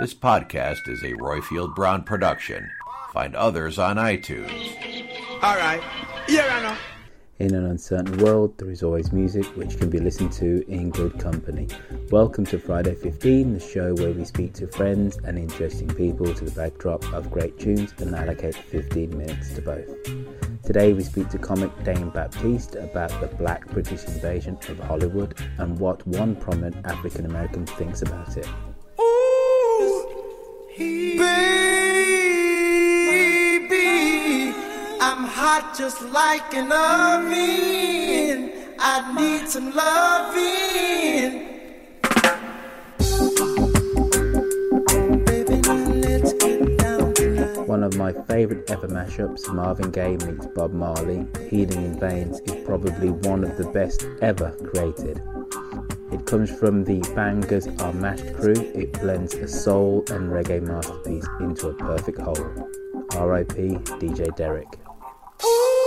This podcast is a Roifield Brown production. Find others on iTunes. All right. Here I know. In an uncertain world, there is always music which can be listened to in good company. Welcome to Friday 15, the show where we speak to friends and interesting people to the backdrop of great tunes and allocate 15 minutes to both. Today we speak to comic Dane Baptiste about the black British invasion of Hollywood and what one prominent African American thinks about it. Oh, baby, I'm hot just like an oven. I need some loving. One of my favourite ever mashups, Marvin Gaye meets Bob Marley, Healing in Veins, is probably one of the best ever created. It comes from the Bangers Are Mashed crew. It blends a soul and reggae masterpiece into a perfect whole. R.I.P. DJ Derek.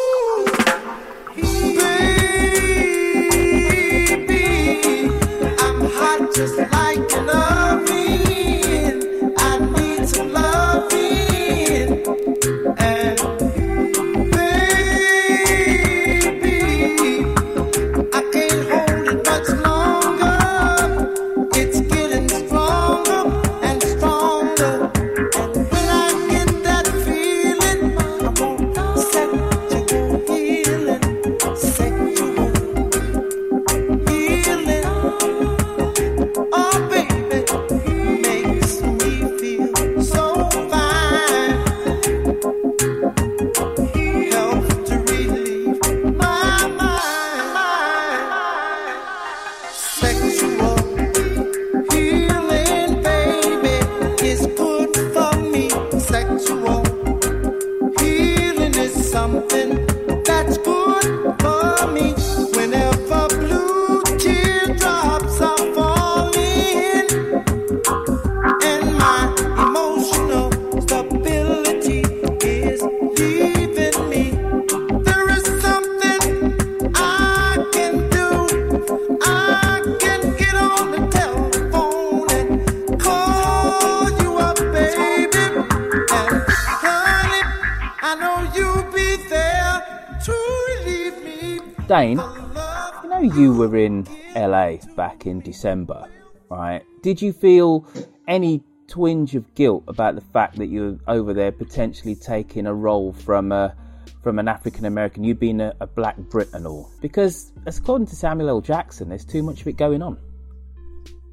You know you were in LA back in December, right? Did you feel any twinge of guilt about the fact that you're over there potentially taking a role from a from an African American, you being a, a black Brit and all? Because according to Samuel L. Jackson, there's too much of it going on.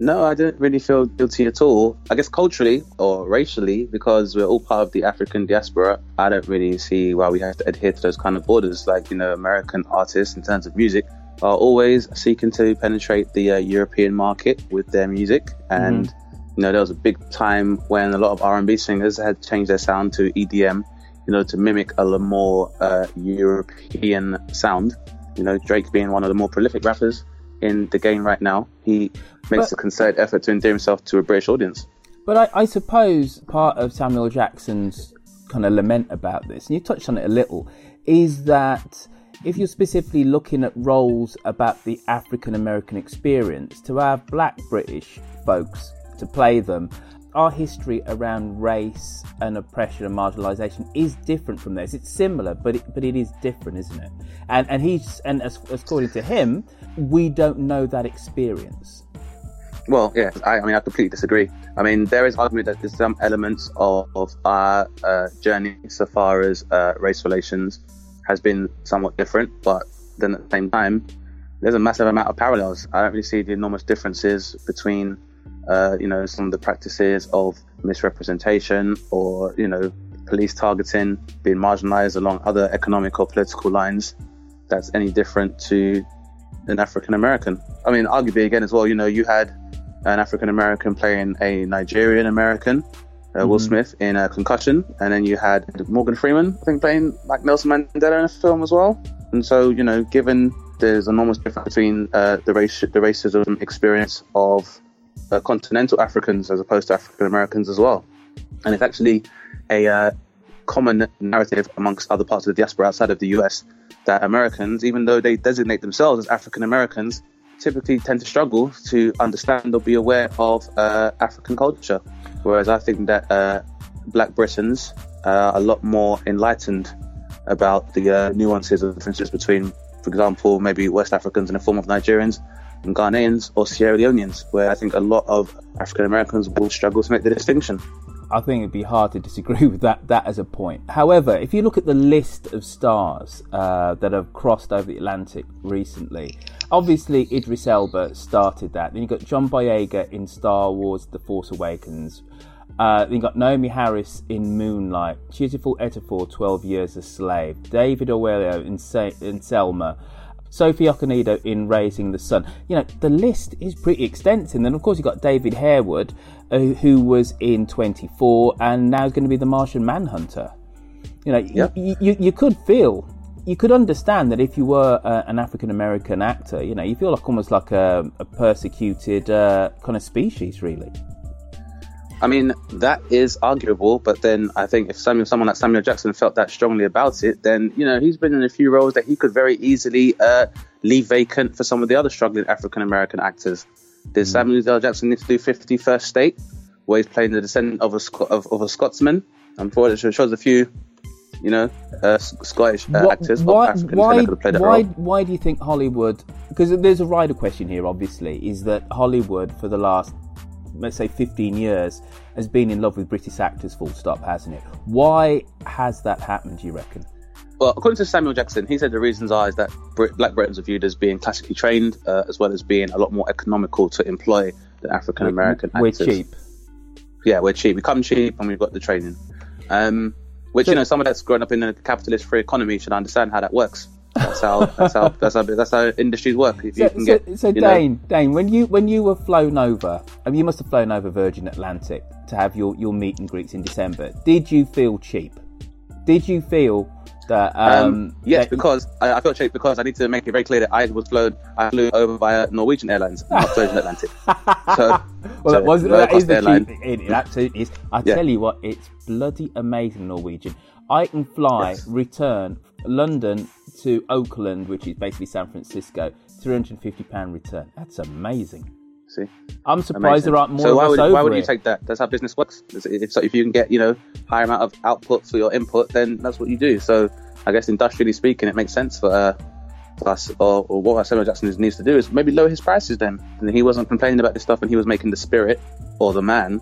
No, I didn't really feel guilty at all. I guess culturally or racially, because we're all part of the African diaspora, I don't really see why we have to adhere to those kind of borders. Like, you know, American artists in terms of music are always seeking to penetrate the uh, European market with their music. And, you know, there was a big time when a lot of R&B singers had changed their sound to EDM, you know, to mimic a little more uh, European sound. You know, Drake being one of the more prolific rappers in the game right now, he makes But- a concerted effort to endear himself to a British audience. But I, I suppose part of Samuel Jackson's kind of lament about this, and you touched on it a little, is that if you're specifically looking at roles about the African American experience, to have black British folks to play them, our history around race and oppression and marginalisation is different from theirs. It's similar, but it, but it is different, isn't it? And and he's and as, according to him, we don't know that experience. Well, yeah, I, I mean, I completely disagree. I mean, there is argument that there's some elements of, of our uh, journey so far as uh, race relations has been somewhat different, but then at the same time, there's a massive amount of parallels. I don't really see the enormous differences between, uh, you know, some of the practices of misrepresentation or, you know, police targeting, being marginalized along other economic or political lines that's any different to an African American. I mean, arguably again as well, you know, you had an African American playing a Nigerian American, uh, Will Smith, in a concussion, and then you had Morgan Freeman, I think, playing like Nelson Mandela in a film as well. And so, you know, given there's enormous difference between uh, the race, the racism experience of uh, continental Africans as opposed to African Americans as well, and it's actually a uh, common narrative amongst other parts of the diaspora outside of the US that Americans, even though they designate themselves as African Americans, typically tend to struggle to understand or be aware of uh, African culture. Whereas I think that uh, Black Britons are a lot more enlightened about the uh, nuances of differences between, for example, maybe West Africans in the form of Nigerians and Ghanaians or Sierra Leoneans, where I think a lot of African Americans will struggle to make the distinction. I think it'd be hard to disagree with that that as a point. However, if you look at the list of stars uh, that have crossed over the Atlantic recently, obviously Idris Elba started that. Then you've got John Boyega in Star Wars: The Force Awakens. Uh, then you got Naomie Harris in Moonlight, Chiwetel Ejiofor, 12 Years a Slave, David Oyelowo in, in Selma, Sophie Okonedo in Raising the Sun. You know, the list is pretty extensive. And then, of course, you've got David Harewood, uh, who was in 24 and now is going to be the Martian Manhunter. You know, Yep. you, you, you could feel, you could understand that if you were uh, an African American actor, you know, you feel like almost like a, a persecuted uh, kind of species, really. I mean, that is arguable, but then I think if Samuel, someone like Samuel Jackson felt that strongly about it, then, you know, he's been in a few roles that he could very easily uh, leave vacant for some of the other struggling African American actors. Did Samuel L. Jackson need to do 51st State, where he's playing the descendant of a, Sc- of, of a Scotsman? I'm sure it shows a few, you know, uh, Scottish uh, Wha- actors why, why, that could have played that why, role. why do you think Hollywood? Because there's a wider question here. Obviously, is that Hollywood for the last, let's say, 15 years has been in love with British actors. Full stop, hasn't it? Why has that happened? Do you reckon? Well, according to Samuel Jackson, he said the reasons are is that Brit- Black Britons are viewed as being classically trained, uh, as well as being a lot more economical to employ than African American actors. We're cheap. Yeah, we're cheap. We come cheap, and we've got the training. Um, which So- you know, someone that's grown up in a capitalist-free economy should understand how that works. That's how that's how that's how that's how industries work. If you So, can so, get, so you know- Dane, Dane, when you when you were flown over, I mean, you must have flown over Virgin Atlantic to have your, your meet and greets in December. Did you feel cheap? Did you feel that? Um, Um, yes, that- because I, I felt cheap because I need to make it very clear that I was flown. I flew over via Norwegian Airlines, not Virgin Atlantic. So, Well, that so was that is the cheap. It, it absolutely is. I Yeah. tell you what, it's bloody amazing Norwegian. I can fly, Yes. return London to Oakland, which is basically San Francisco, three hundred and fifty pound return. That's amazing. See, I'm surprised amazing. there aren't more So why would why would you take that? That's how business works. If, if, you can get you know higher amount of output for your input, then that's what you do. So I guess industrially speaking, it makes sense for uh, us or, or what Samuel Jackson needs to do is maybe lower his prices. Then and he wasn't complaining about this stuff, and he was making the spirit or the man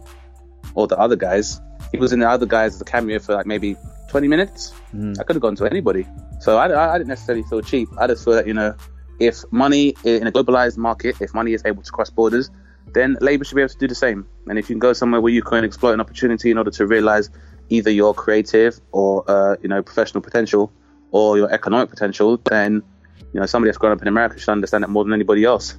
or the other guys. He was in the other guys as a cameo for like maybe 20 minutes. I could have gone to anybody. So I, I, I didn't necessarily feel cheap. I just feel that, you know, if money in a globalized market, if money is able to cross borders, then labor should be able to do the same. And if you can go somewhere where you can exploit an opportunity in order to realize either your creative or, uh, you know, professional potential or your economic potential, then, you know, somebody that's grown up in America should understand it more than anybody else.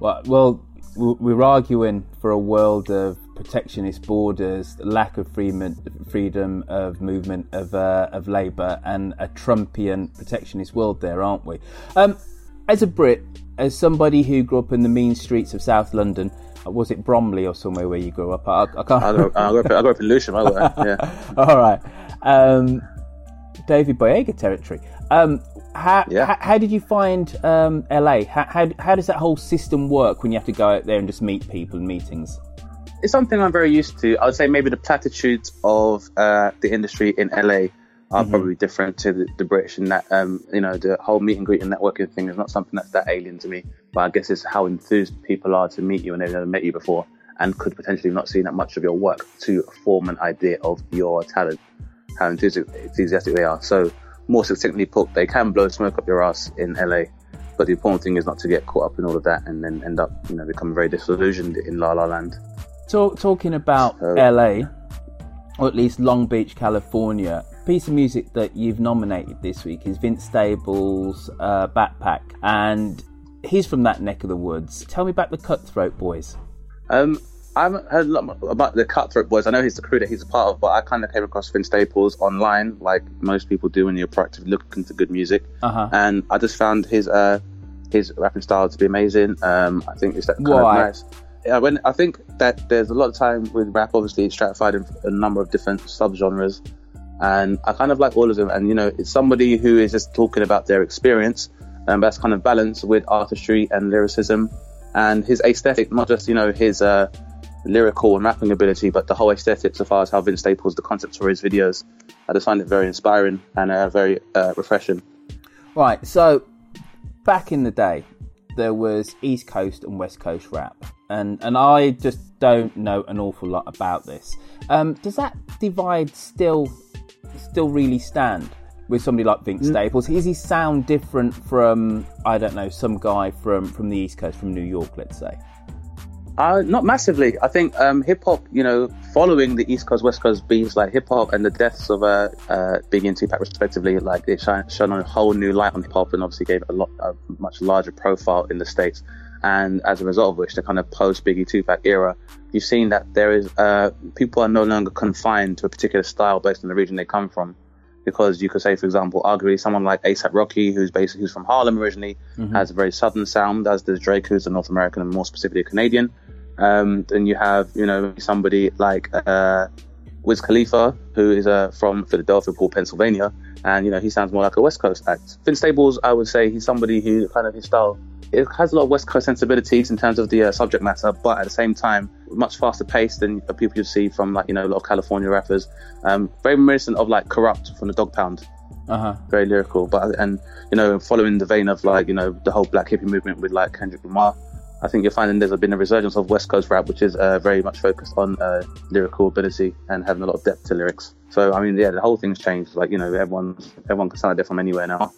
Well, well, we're arguing for a world of protectionist borders, lack of freedom, freedom of movement of uh, of labour, and a Trumpian protectionist world. There, aren't we? Um, as a Brit, as somebody who grew up in the mean streets of South London, was it Bromley or somewhere where you grew up? I, I can't. I grew, I grew, up, I grew up in Lewisham, I yeah. All right, um, David Boyega territory. Um, how, Yeah. how, how did you find um, LA? How, how how does that whole system work when you have to go out there and just meet people in meetings? It's something I'm very used to. I would say maybe the platitudes of uh, the industry in LA are probably different to the, the British and that, um, you know, the whole meet and greet and networking thing is not something that's that alien to me. But I guess it's how enthused people are to meet you and they've never met you before and could potentially not seen that much of your work to form an idea of your talent, how enthusiastic they are. So more succinctly put, they can blow smoke up your ass in LA. But the important thing is not to get caught up in all of that and then end up, you know, becoming very disillusioned in La La Land. Talk, talking about LA, or at least Long Beach, California, piece of music that you've nominated this week is Vince Staples' uh, BagBak, and he's from that neck of the woods. Tell me about the Cutthroat Boys. Um, I haven't heard a lot about the Cutthroat Boys. I know he's the crew that he's a part of, but I kind of came across Vince Staples online, like most people do when you're proactively looking for good music. Uh-huh. And I just found his uh, his rapping style to be amazing. Um, I think it's that kind Why? of nice. When I think that there's a lot of time with rap, obviously it's stratified in a number of different subgenres, and I kind of like all of them. And you know, it's somebody who is just talking about their experience, and that's kind of balanced with artistry and lyricism, and his aesthetic, not just you know his uh, lyrical and rapping ability, but the whole aesthetic so far as how Vince Staples the concepts for his videos. I just find it very inspiring and uh, very uh, refreshing. Right, so back in the day, there was East Coast and West Coast rap, and and I just don't know an awful lot about this. Um, does that divide still still really stand with somebody like Vince Staples? Is he sound different from I don't know some guy from from the East Coast, from New York, let's say? Uh, not massively. I think um, hip hop, you know, following the East Coast West Coast beats like hip hop and the deaths of uh, uh, Biggie and Tupac respectively, like it shone a whole new light on hip hop and obviously gave a lot a much larger profile in the states. And as a result of which, the kind of post Biggie Tupac era, you've seen that there is uh, people are no longer confined to a particular style based on the region they come from. Because you could say, for example, arguably someone like ASAP Rocky, who's basically who's from Harlem originally, has a very southern sound, as does Drake, who's a North American and more specifically Canadian. Um, then you have, you know, somebody like uh, Wiz Khalifa, who is uh, from Philadelphia, Paul, Pennsylvania, and you know he sounds more like a West Coast act. Vince Staples, I would say he's somebody who kind of his style it has a lot of West Coast sensibilities in terms of the uh, subject matter, but at the same time, much faster paced than people you see from like you know a lot of California rappers. Um, very reminiscent of like Kurupt from the Dogg Pound. Uh huh. Very lyrical, but and you know following the vein of like you know the whole Black Hippy movement with like Kendrick Lamar. I think you're finding there's been a resurgence of West Coast rap, which is uh, very much focused on uh, lyrical ability and having a lot of depth to lyrics. So I mean, yeah, the whole thing's changed. Like you know, everyone everyone can sound like they're from anywhere now.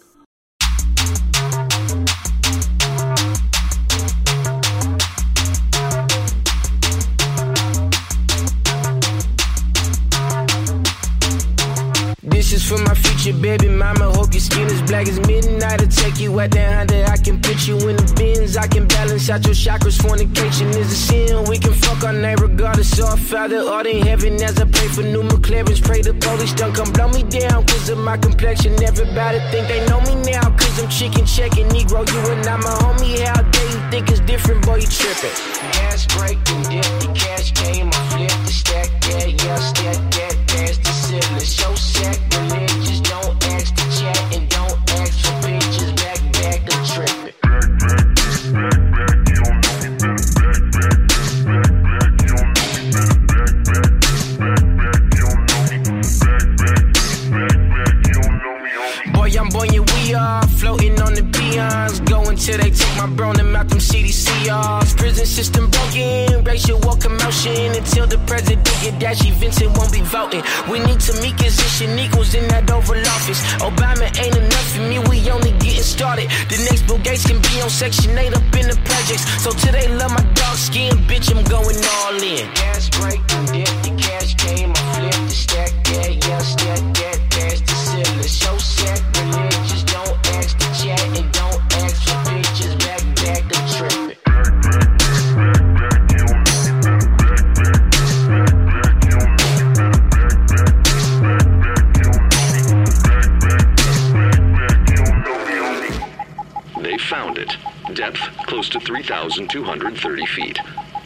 For my future baby mama. Hope your skin is black as midnight. I'll take you out there under. I can put you in the bins. I can balance out your chakras. Fornication is a sin. We can fuck our name regardless. Our father art in heaven as I pray for new McLarens. Pray the police don't come blow me down. Cause of my complexion. Everybody think they know me now. Cause I'm chicken checking. Negro, you and I'm a homie. How dare you think it's different? Boy, you tripping. Gas break dip. The cash game. I flip the stack. Yeah, yeah, stack found it. Depth close to 3,230 feet.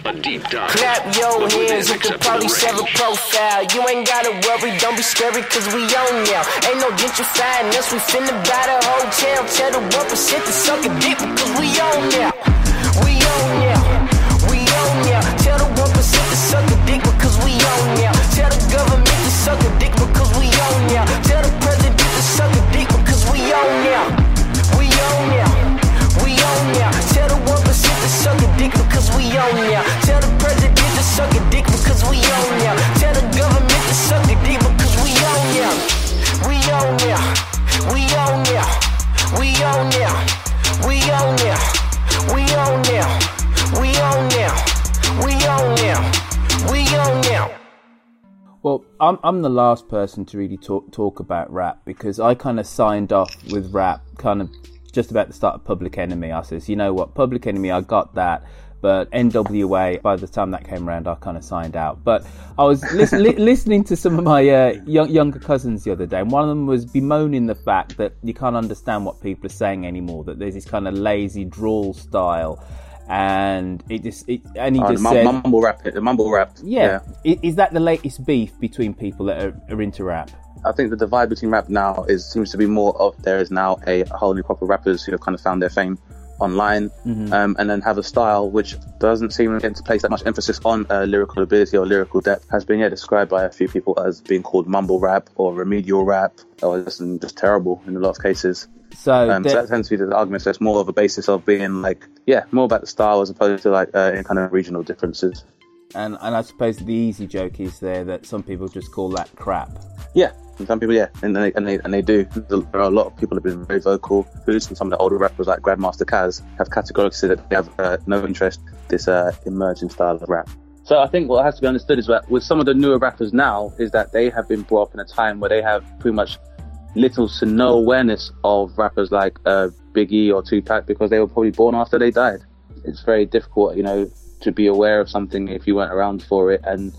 A deep dive. Clap your hands the acceptable police have a profile. You ain't gotta worry, don't be scary, cause we own now. Ain't no gentrifying us, we finna buy the hotel. Tell the 1% to suck a dick because we own now. dick because we own. Tell the president to suck a dick because we own. Tell the government to suck a dick because we own. We own. We own. We own. We own. We own. We own. We own. We own. Well, I'm I'm the last person to really talk talk about rap because I kind of signed off with rap kind of just about the start of Public Enemy. I says, you know what, Public Enemy, I got that, but NWA. By the time that came around, I kind of signed out. But I was lis- li- listening to some of my uh, young, younger cousins the other day, and one of them was bemoaning the fact that you can't understand what people are saying anymore. That there's this kind of lazy drawl style. And it just, it, and he Oh, just said, mumble rap, the mumble rap. yeah. I- Is that the latest beef between people that are, are into rap? I think the divide between rap now is seems to be more of there is now a whole new crop of rappers who have kind of found their fame online, um, and then have a style which doesn't seem to place that much emphasis on uh, lyrical ability or lyrical depth. Has been yeah described by a few people as being called mumble rap or remedial rap, or just, just terrible in a lot of cases. So, Um, so that tends to be the argument. So it's more of a basis of being like, yeah, more about the style as opposed to like uh, in kind of regional differences. and, and I suppose the easy joke is there that some people just call that crap. Yeah, and some people, yeah, and they and they and they do. There are a lot of people who have been very vocal. To some of the older rappers like Grandmaster Caz have categorically said that they have uh, no interest in this uh, emerging style of rap. So I think what has to be understood is that with some of the newer rappers now is that they have been brought up in a time where they have pretty much little to no awareness of rappers like uh, Biggie or Tupac because they were probably born after they died. It's very difficult, you know, to be aware of something if you weren't around for it. And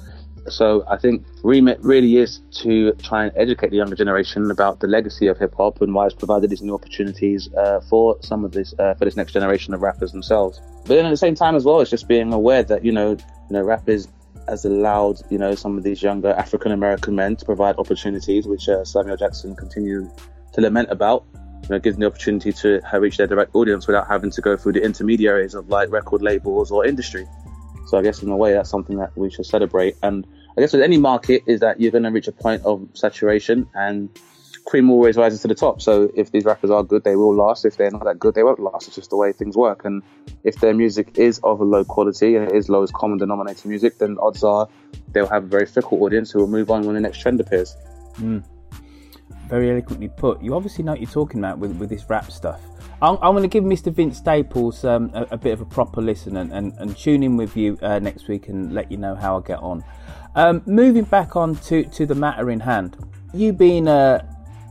so I think Remit really is to try and educate the younger generation about the legacy of hip hop and why it's provided these new opportunities uh, for some of this uh, for this next generation of rappers themselves. But then at the same time as well, it's just being aware that you know, you know, rap is has allowed you know some of these younger African American men to provide opportunities, which uh, Samuel Jackson continued to lament about. You know, gives them the opportunity to uh, reach their direct audience without having to go through the intermediaries of like record labels or industry. So I guess in a way that's something that we should celebrate. And I guess with any market is that you're going to reach a point of saturation and cream always rises to the top. So if these rappers are good, they will last. If they're not that good, they won't last. It's just the way things work. And if their music is of a low quality and it is lowest common denominator music, then odds are they'll have a very fickle audience who will move on when the next trend appears. Hmm. Very eloquently put. You obviously know what you're talking about with, with this rap stuff. I'm, I'm going to give Mr. Vince Staples um, a, a bit of a proper listen and, and, and tune in with you uh, next week and let you know how I get on. Um, moving back on to, to the matter in hand. You being a,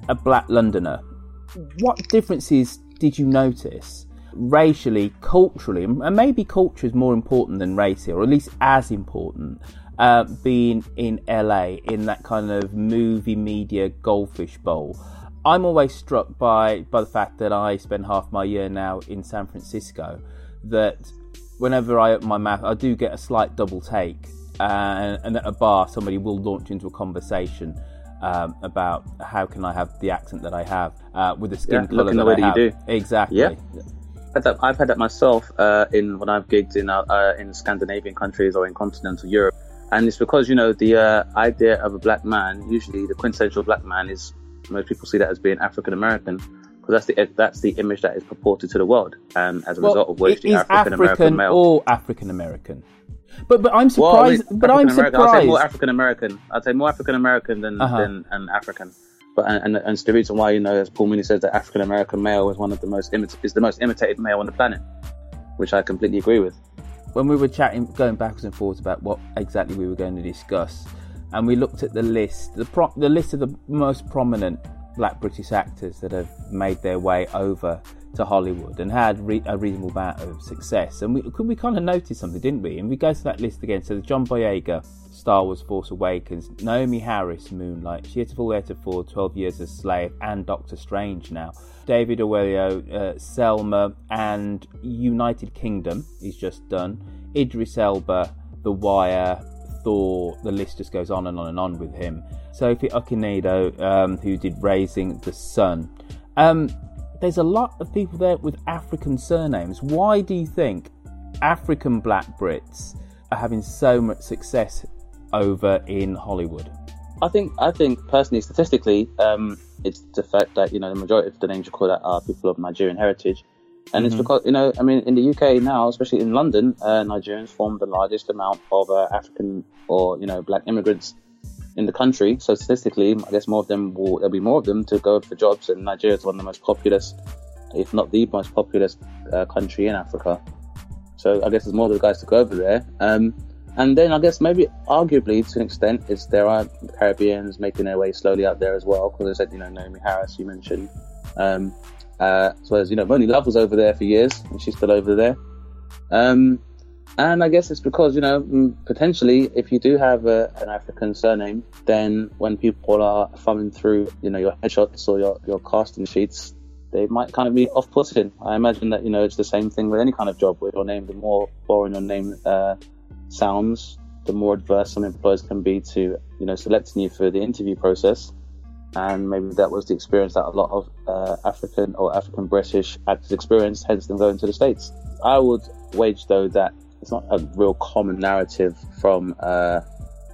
a black Londoner, what differences did you notice racially, culturally, and maybe culture is more important than race here, or at least as important, uh, being in LA in that kind of movie media goldfish bowl? I'm always struck by by the fact that I spend half my year now in San Francisco. That whenever I open my mouth, I do get a slight double take, uh, and at a bar, somebody will launch into a conversation um, about how can I have the accent that I have uh, with the skin Yeah, color that I have. you do. Exactly. Yeah. I've had that myself uh, in when I've gigged in uh, uh, in Scandinavian countries or in continental Europe, and it's because you know the uh, idea of a black man, usually the quintessential black man, is most people see that as being African American because that's the that's the image that is purported to the world, and as a Well, result of which the African American male. or African American. But but I'm Well, surprised. but I'm African-American- I'd say more African American. I'd say more African American than Uh-huh. than an African. But and, and, and it's the reason why you know, as Paul Mooney says, that African American male is one of the most imit- is the most imitated male on the planet, which I completely agree with. when we were chatting, going backwards and forwards about what exactly we were going to discuss, and we looked at the list, the pro- the list of the most prominent Black British actors that have made their way over to Hollywood and had re- a reasonable amount of success, and we we kind of noticed something, didn't we? And we go to that list again. So the John Boyega, Star Wars: Force Awakens, Naomie Harris, Moonlight, Heretofore Heretofore, Twelve Years a Slave, and Doctor Strange now. David Oyelowo, uh, Selma, and United Kingdom is just done. Idris Elba, The Wire, Thor. The list just goes on and on and on with him. Sophie Okonedo, um, who did Raising the Sun. Um, there's a lot of people there with African surnames. Why do you think African black Brits are having so much success over in Hollywood? I think I think personally, statistically, um, it's the fact that you know the majority of the names you call that are people of Nigerian heritage, and it's because you know I mean in the UK now, especially in London, uh, Nigerians form the largest amount of uh, African or you know black immigrants in the country. So statistically, I guess more of them will there'll be more of them to go for jobs, and Nigeria is one of the most populous, if not the most populous uh, country in Africa. So I guess there's more of the guys to go over there. Um, And then I guess maybe arguably to an extent is there are Caribbeans making their way slowly out there as well. Because I said, you know, Naomie Harris, you mentioned. Um, uh, as as, you know, Monie Love was over there for years and she's still over there. Um, and I guess it's because, you know, mm, potentially if you do have a, an African surname, then when people are thumbing through, you know, your headshots or your, your casting sheets, they might kind of be off putting. I imagine that, you know, it's the same thing with any kind of job with your name. The more boring your name uh, sounds, the more adverse some employers can be to, you know, selecting you for the interview process. And maybe that was the experience that a lot of uh, African or African British actors experienced, hence them going to the States. I would wage though that it's not a real common narrative from uh,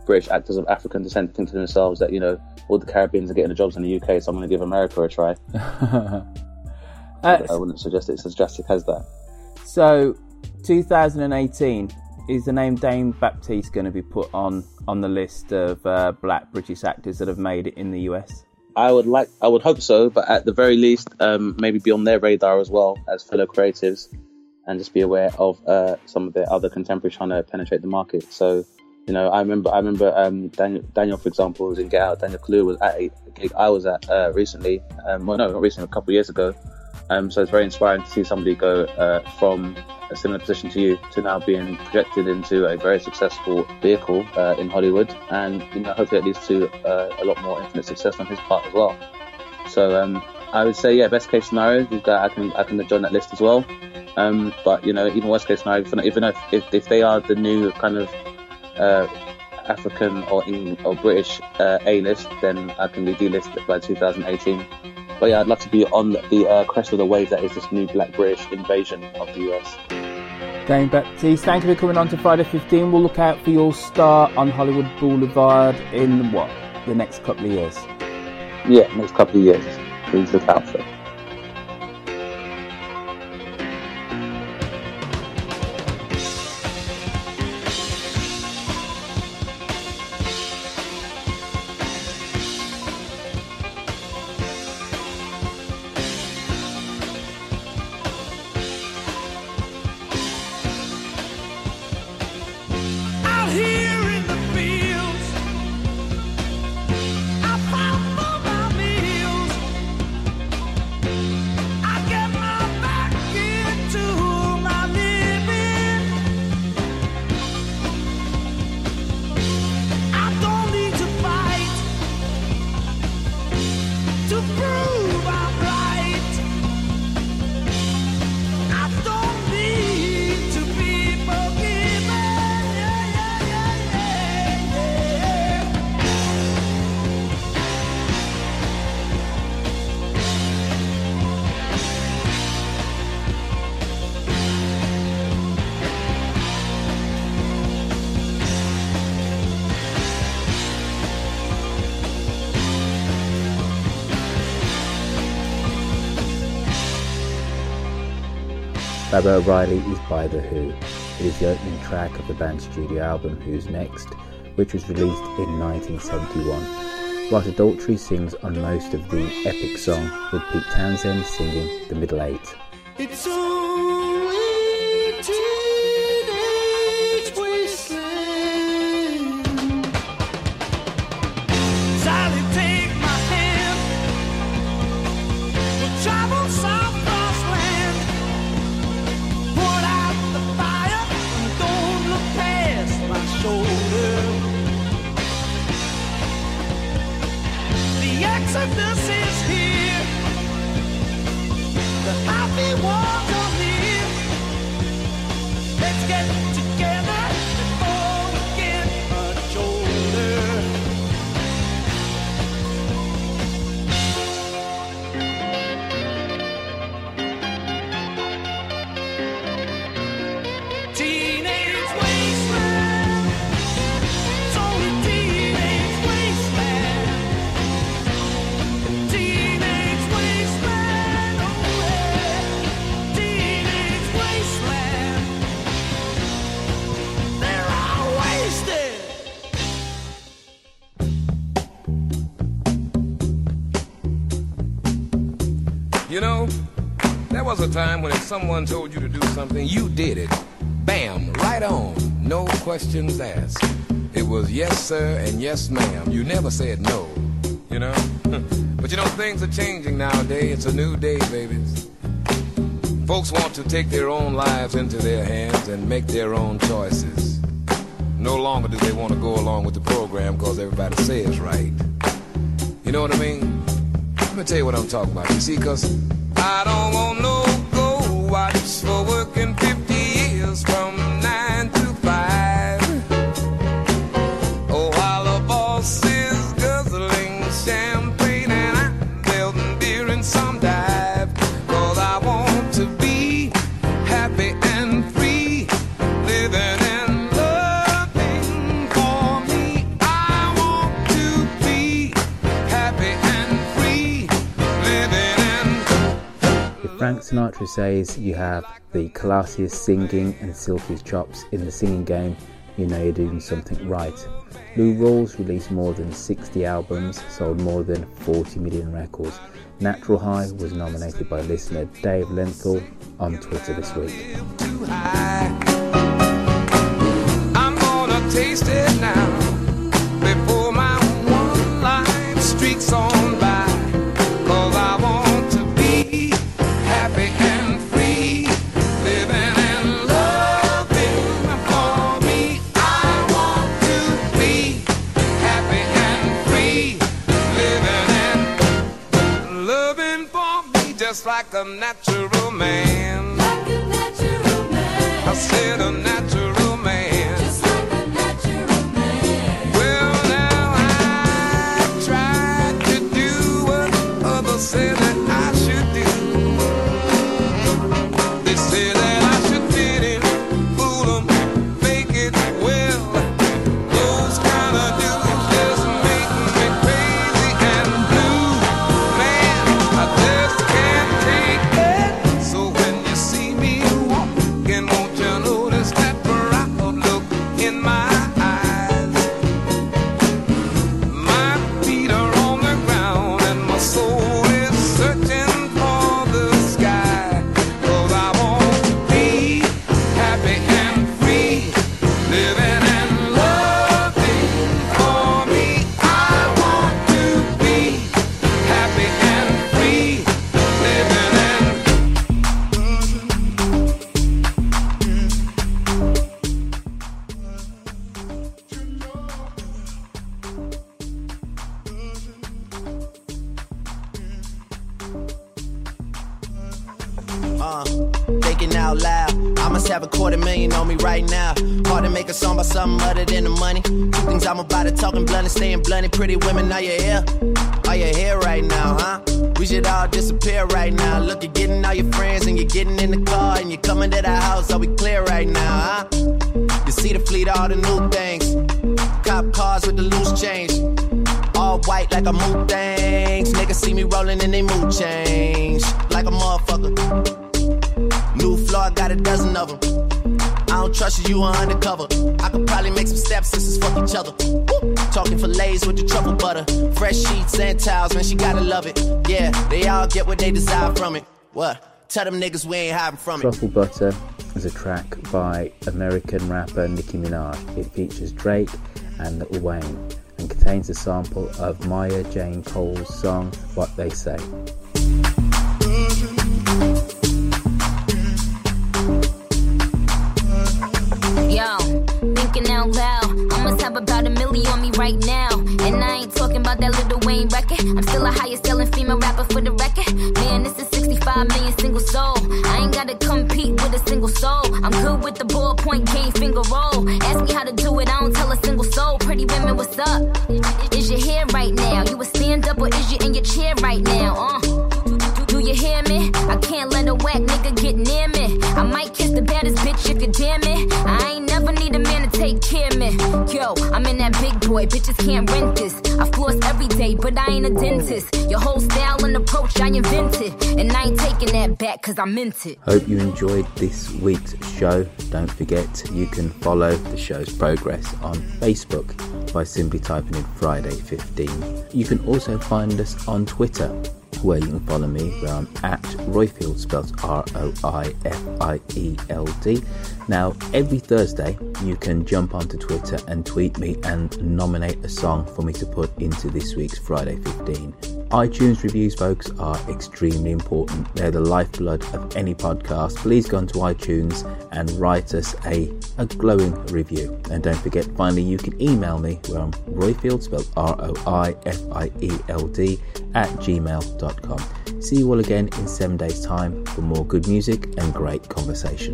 British actors of African descent thinking to themselves that, you know, all the Caribbeans are getting the jobs in the UK, so I'm going to give America a try. I wouldn't suggest it's as drastic as that. so, 2018 is the name Dane Baptiste going to be put on on the list of uh, black British actors that have made it in the US? I would like, I would hope so, but at the very least, um, maybe be on their radar as well as fellow creatives, and just be aware of uh, some of their other contemporaries trying to penetrate the market. So, you know, I remember, I remember um, Daniel, Daniel, for example, was in Get Out. Daniel Kaluuya was at a gig I was at uh, recently. Um, well, no, not recently, a couple of years ago. Um, so it's very inspiring to see somebody go uh, from a similar position to you to now being projected into a very successful vehicle uh, in Hollywood, and you know, hopefully it leads to uh, a lot more infinite success on his part as well. So um, I would say, yeah, best case scenario, got I can I can join that list as well. Um, but you know, even worst case scenario, even if if, if they are the new kind of uh, African or Eng- or British uh, A list, then I can be delisted by 2018. But yeah, I'd love to be on the uh, crest of the wave that is this new Black British invasion of the US. Dane Baptiste, thank you for coming on to Friday 15. We'll look out for your star on Hollywood Boulevard in what? The next couple of years. Yeah, next couple of years. Please look out for it. Baba O'Riley is by The Who. It is the opening track of the band's studio album Who's Next, which was released in 1971. Roger Daltrey sings on most of the epic song, with Pete Townshend singing the middle eight. Was a time when if someone told you to do something, you did it. Bam, right on. no questions asked. It was yes, sir, and yes, ma'am. You never said no, you know? but you know, things are changing nowadays. It's a new day, babies. Folks want to take their own lives into their hands and make their own choices. No longer do they want to go along with the program because everybody says right. You know what I mean? Let me tell you what I'm talking about. You see, because I don't want no Sinatra says you have the classiest singing and silkiest chops in the singing game, you know you're doing something right. Lou Rawls released more than 60 albums, sold more than 40 million records. Natural High was nominated by listener Dave Lenthal on Twitter this week. Got of them. I don't trust you, you are undercover. I could probably make some stepsisters fuck each other. Woo! Talking fillets with the truffle butter. Fresh sheets and towels, man, she gotta love it. Yeah, they all get what they desire from it. What? Tell them niggas we ain't hiding from it. Truffle Butter is a track by American rapper Nicki Minaj. It features Drake and Lil Wayne and contains a sample of Maya Jane Coles song What They Say. Mm-hmm. Thinking out loud. I must have about a million on me right now. And I ain't talking about that little Wayne record. I'm still a highest selling female rapper for the record. Man, this is 65 million single soul. I ain't gotta compete with a single soul. I'm good with the ballpoint game finger roll. Ask me how to do it, I don't tell a single soul. Pretty women, what's up? Is your hair right now? You a stand up or is you in your chair right now? Uh. Do you hear me? I can't let a whack nigga get boy, bitches can't rent this. I floss every day, but I ain't a dentist. Your whole style and approach I invented. And I ain't taking that back cause I meant it. Hope you enjoyed this week's show. Don't forget you can follow the show's progress on Facebook by simply typing in Friday 15. You can also find us on Twitter. where you can follow me, where I'm at Roifield, spelled R O I F I E L D. Now, every Thursday, you can jump onto Twitter and tweet me and nominate a song for me to put into this week's Friday 15. iTunes reviews, folks, are extremely important. They're the lifeblood of any podcast. Please go onto iTunes and write us a, a glowing review. And don't forget, finally, you can email me where I'm Roifield, spelled R O I F I E L D, at gmail.com. See you all again in seven days' time for more good music and great conversation.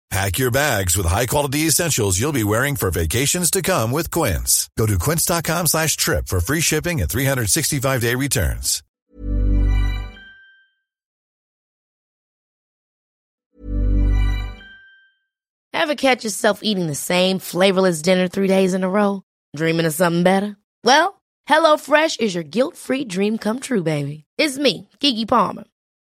Pack your bags with high-quality essentials you'll be wearing for vacations to come with Quince. Go to quince.com slash trip for free shipping and 365-day returns. Ever catch yourself eating the same flavorless dinner three days in a row? Dreaming of something better? Well, HelloFresh is your guilt-free dream come true, baby. It's me, Keke Palmer.